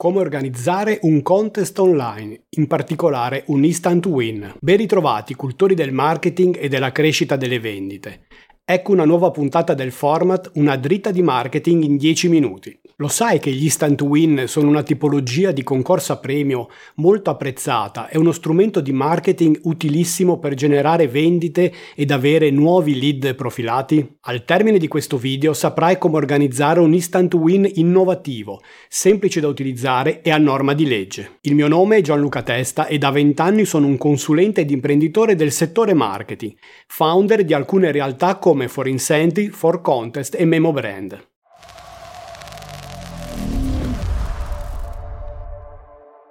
Come organizzare un contest online, in particolare un instant win. Ben ritrovati cultori del marketing e della crescita delle vendite. Ecco una nuova puntata del format Una dritta di marketing in 10 minuti. Lo sai che gli instant win sono una tipologia di concorso a premio molto apprezzata, è uno strumento di marketing utilissimo per generare vendite ed avere nuovi lead profilati? Al termine di questo video saprai come organizzare un instant win innovativo, semplice da utilizzare e a norma di legge. Il mio nome è Gianluca Testa e da 20 anni sono un consulente ed imprenditore del settore marketing, founder di alcune realtà come For Incentive, For Contest e Memo Brand.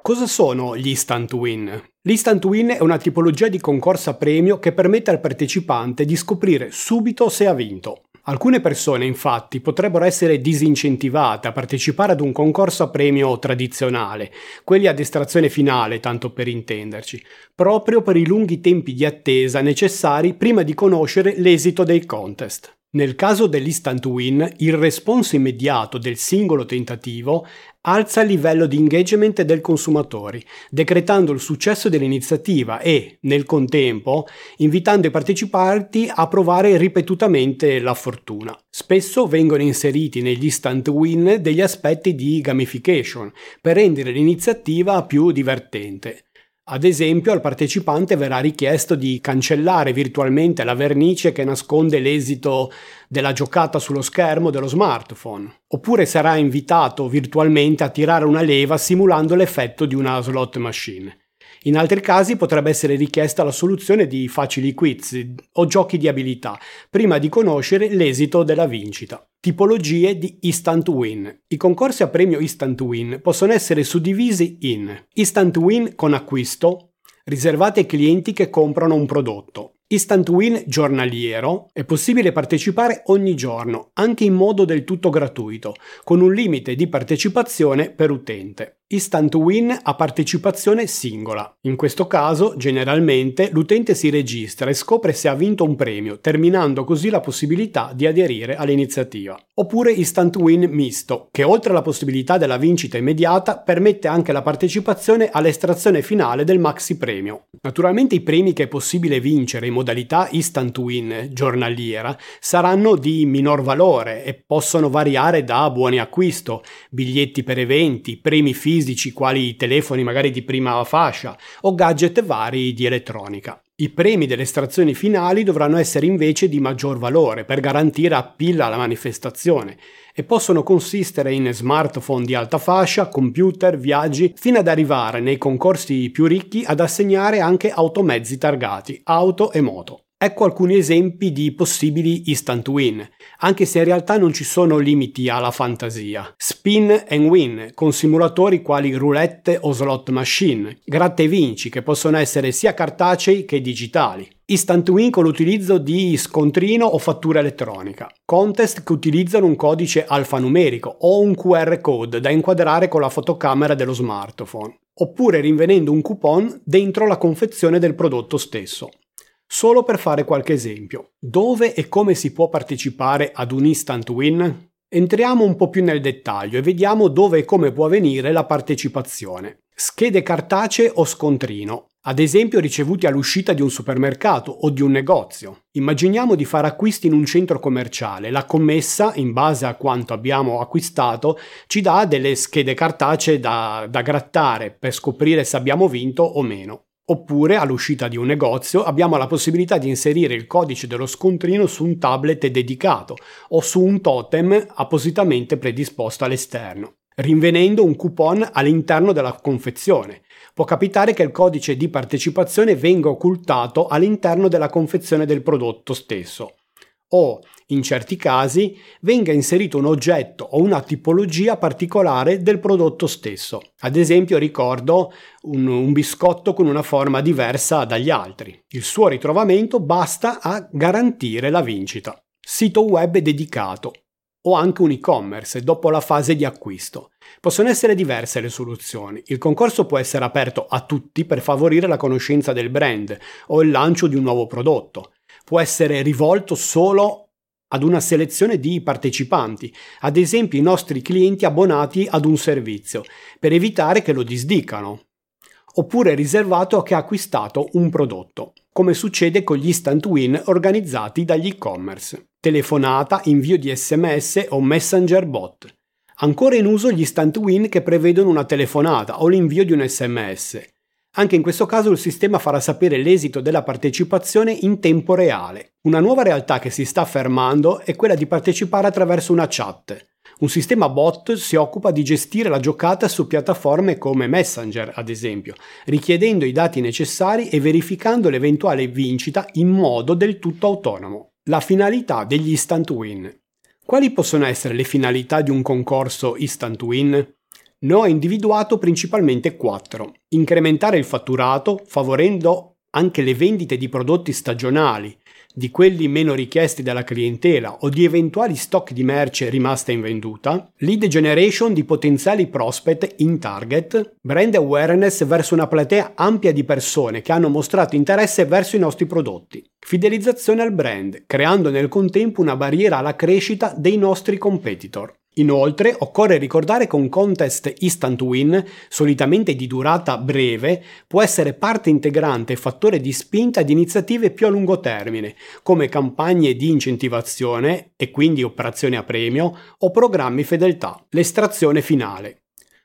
Cosa sono gli instant win? L'instant win è una tipologia di concorso a premio che permette al partecipante di scoprire subito se ha vinto. Alcune persone infatti potrebbero essere disincentivate a partecipare ad un concorso a premio tradizionale, quelli ad estrazione finale tanto per intenderci, proprio per i lunghi tempi di attesa necessari prima di conoscere l'esito dei contest. Nel caso dell'instant win, il responso immediato del singolo tentativo alza il livello di engagement del consumatori, decretando il successo dell'iniziativa e, nel contempo, invitando i partecipanti a provare ripetutamente la fortuna. Spesso vengono inseriti negli instant win degli aspetti di gamification per rendere l'iniziativa più divertente. Ad esempio, al partecipante verrà richiesto di cancellare virtualmente la vernice che nasconde l'esito della giocata sullo schermo dello smartphone, oppure sarà invitato virtualmente a tirare una leva simulando l'effetto di una slot machine. In altri casi potrebbe essere richiesta la soluzione di facili quiz o giochi di abilità, prima di conoscere l'esito della vincita. Tipologie di Instant Win. I concorsi a premio Instant Win possono essere suddivisi in Instant Win con acquisto, riservati ai clienti che comprano un prodotto, Instant Win giornaliero è possibile partecipare ogni giorno, anche in modo del tutto gratuito, con un limite di partecipazione per utente. Instant Win a partecipazione singola. In questo caso, generalmente, l'utente si registra e scopre se ha vinto un premio, terminando così la possibilità di aderire all'iniziativa. Oppure Instant Win misto, che oltre alla possibilità della vincita immediata, permette anche la partecipazione all'estrazione finale del maxi premio. Naturalmente i premi che è possibile vincere in modalità Instant Win giornaliera saranno di minor valore e possono variare da buoni acquisto, biglietti per eventi, premi fisici fisici quali telefoni magari di prima fascia o gadget vari di elettronica. I premi delle estrazioni finali dovranno essere invece di maggior valore per garantire appeal alla manifestazione e possono consistere in smartphone di alta fascia, computer, viaggi, fino ad arrivare nei concorsi più ricchi ad assegnare anche automezzi targati, auto e moto. Ecco alcuni esempi di possibili instant win, anche se in realtà non ci sono limiti alla fantasia. Spin and win, con simulatori quali roulette o slot machine, gratta e vinci che possono essere sia cartacei che digitali. Instant win con l'utilizzo di scontrino o fattura elettronica. Contest che utilizzano un codice alfanumerico o un QR code da inquadrare con la fotocamera dello smartphone. Oppure rinvenendo un coupon dentro la confezione del prodotto stesso. Solo per fare qualche esempio, dove e come si può partecipare ad un instant win? Entriamo un po' più nel dettaglio e vediamo dove e come può avvenire la partecipazione. Schede cartacee o scontrino, ad esempio ricevuti all'uscita di un supermercato o di un negozio. Immaginiamo di fare acquisti in un centro commerciale. La commessa, in base a quanto abbiamo acquistato, ci dà delle schede cartacee da, da grattare per scoprire se abbiamo vinto o meno. Oppure all'uscita di un negozio abbiamo la possibilità di inserire il codice dello scontrino su un tablet dedicato o su un totem appositamente predisposto all'esterno, rinvenendo un coupon all'interno della confezione. Può capitare che il codice di partecipazione venga occultato all'interno della confezione del prodotto stesso o, in certi casi, venga inserito un oggetto o una tipologia particolare del prodotto stesso. Ad esempio ricordo un, un, biscotto con una forma diversa dagli altri. Il suo ritrovamento basta a garantire la vincita. Sito web dedicato o anche un e-commerce dopo la fase di acquisto. Possono essere diverse le soluzioni. Il concorso può essere aperto a tutti per favorire la conoscenza del brand o il lancio di un nuovo prodotto può essere rivolto solo ad una selezione di partecipanti, ad esempio i nostri clienti abbonati ad un servizio, per evitare che lo disdicano. Oppure riservato a chi ha acquistato un prodotto, come succede con gli instant win organizzati dagli e-commerce. Telefonata, invio di sms o messenger bot. Ancora in uso gli instant win che prevedono una telefonata o l'invio di un sms anche in questo caso il sistema farà sapere l'esito della partecipazione in tempo reale. Una nuova realtà che si sta affermando è quella di partecipare attraverso una chat. Un sistema bot si occupa di gestire la giocata su piattaforme come Messenger, ad esempio, richiedendo i dati necessari e verificando l'eventuale vincita in modo del tutto autonomo. La finalità degli instant win. Quali possono essere le finalità di un concorso instant win? Ne ho individuato principalmente quattro. Incrementare il fatturato, favorendo anche le vendite di prodotti stagionali, di quelli meno richiesti dalla clientela o di eventuali stock di merce rimasta invenduta, lead generation di potenziali prospect in target, brand awareness verso una platea ampia di persone che hanno mostrato interesse verso i nostri prodotti, fidelizzazione al brand, creando nel contempo una barriera alla crescita dei nostri competitor. Inoltre, occorre ricordare che un contest instant win, solitamente di durata breve, può essere parte integrante e fattore di spinta di iniziative più a lungo termine, come campagne di incentivazione e quindi operazioni a premio o programmi fedeltà. L'estrazione finale.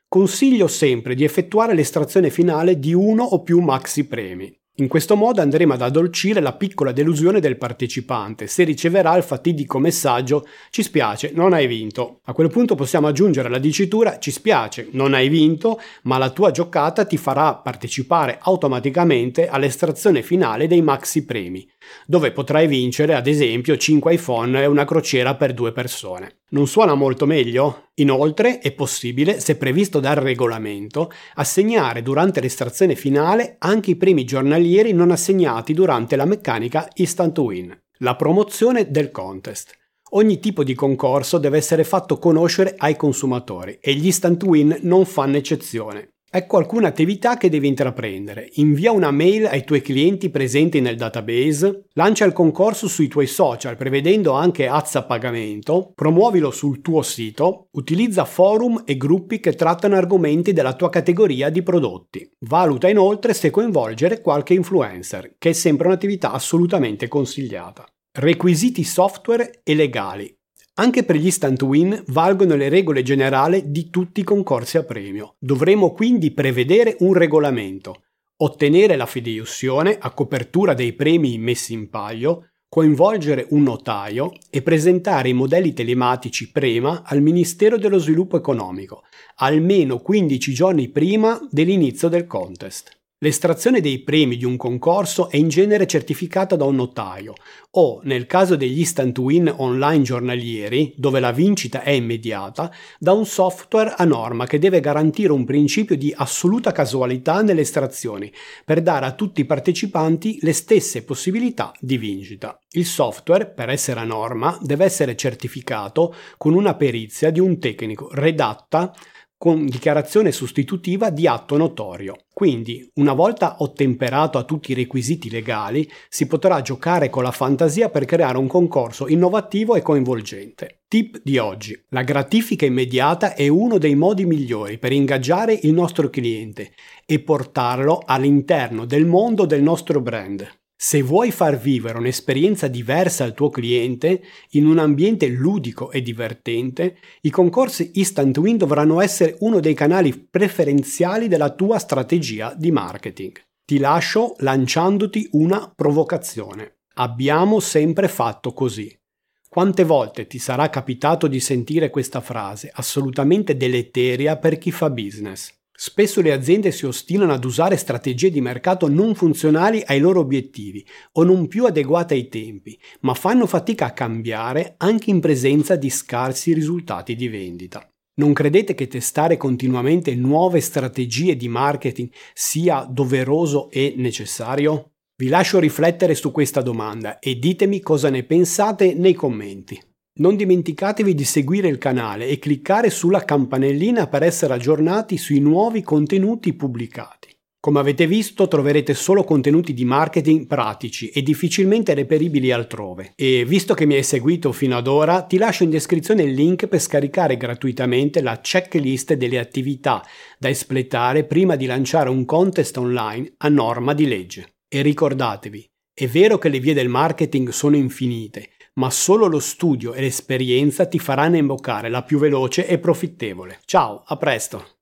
Consiglio sempre di effettuare l'estrazione finale di uno o più maxi premi. In questo modo andremo ad addolcire la piccola delusione del partecipante se riceverà il fatidico messaggio ci spiace, non hai vinto. A quel punto possiamo aggiungere la dicitura ci spiace, non hai vinto, ma la tua giocata ti farà partecipare automaticamente all'estrazione finale dei maxi premi, dove potrai vincere ad esempio 5 iPhone e una crociera per due persone. Non suona molto meglio? Inoltre è possibile, se previsto dal regolamento, assegnare durante l'estrazione finale anche i premi giornalieri non assegnati durante la meccanica Instant Win. La promozione del contest. Ogni tipo di concorso deve essere fatto conoscere ai consumatori e gli Instant Win non fanno eccezione. Ecco alcune attività che devi intraprendere. Invia una mail ai tuoi clienti presenti nel database, lancia il concorso sui tuoi social prevedendo anche ads a pagamento, promuovilo sul tuo sito, utilizza forum e gruppi che trattano argomenti della tua categoria di prodotti. Valuta inoltre se coinvolgere qualche influencer, che è sempre un'attività assolutamente consigliata. Requisiti software e legali. Anche per gli instant win valgono le regole generali di tutti i concorsi a premio. Dovremo quindi prevedere un regolamento, ottenere la fideiussione a copertura dei premi messi in palio, coinvolgere un notaio e presentare i modelli telematici prima al Ministero dello Sviluppo Economico, almeno 15 giorni prima dell'inizio del contest. L'estrazione dei premi di un concorso è in genere certificata da un notaio o, nel caso degli instant win online giornalieri, dove la vincita è immediata, da un software a norma che deve garantire un principio di assoluta casualità nelle estrazioni per dare a tutti i partecipanti le stesse possibilità di vincita. Il software, per essere a norma, deve essere certificato con una perizia di un tecnico redatta con dichiarazione sostitutiva di atto notorio. Quindi, una volta ottemperato a tutti i requisiti legali, si potrà giocare con la fantasia per creare un concorso innovativo e coinvolgente. Tip di oggi. La gratifica immediata è uno dei modi migliori per ingaggiare il nostro cliente e portarlo all'interno del mondo del nostro brand. Se vuoi far vivere un'esperienza diversa al tuo cliente in un ambiente ludico e divertente, i concorsi Instant Win dovranno essere uno dei canali preferenziali della tua strategia di marketing. Ti lascio lanciandoti una provocazione. Abbiamo sempre fatto così. Quante volte ti sarà capitato di sentire questa frase assolutamente deleteria per chi fa business? Spesso le aziende si ostinano ad usare strategie di mercato non funzionali ai loro obiettivi o non più adeguate ai tempi, ma fanno fatica a cambiare anche in presenza di scarsi risultati di vendita. Non credete che testare continuamente nuove strategie di marketing sia doveroso e necessario? Vi lascio riflettere su questa domanda e ditemi cosa ne pensate nei commenti. Non dimenticatevi di seguire il canale e cliccare sulla campanellina per essere aggiornati sui nuovi contenuti pubblicati. Come avete visto troverete solo contenuti di marketing pratici e difficilmente reperibili altrove. E visto che mi hai seguito fino ad ora, ti lascio in descrizione il link per scaricare gratuitamente la checklist delle attività da espletare prima di lanciare un contest online a norma di legge. E ricordatevi, è vero che le vie del marketing sono infinite, ma solo lo studio e l'esperienza ti faranno imboccare la più veloce e profittevole. Ciao, a presto!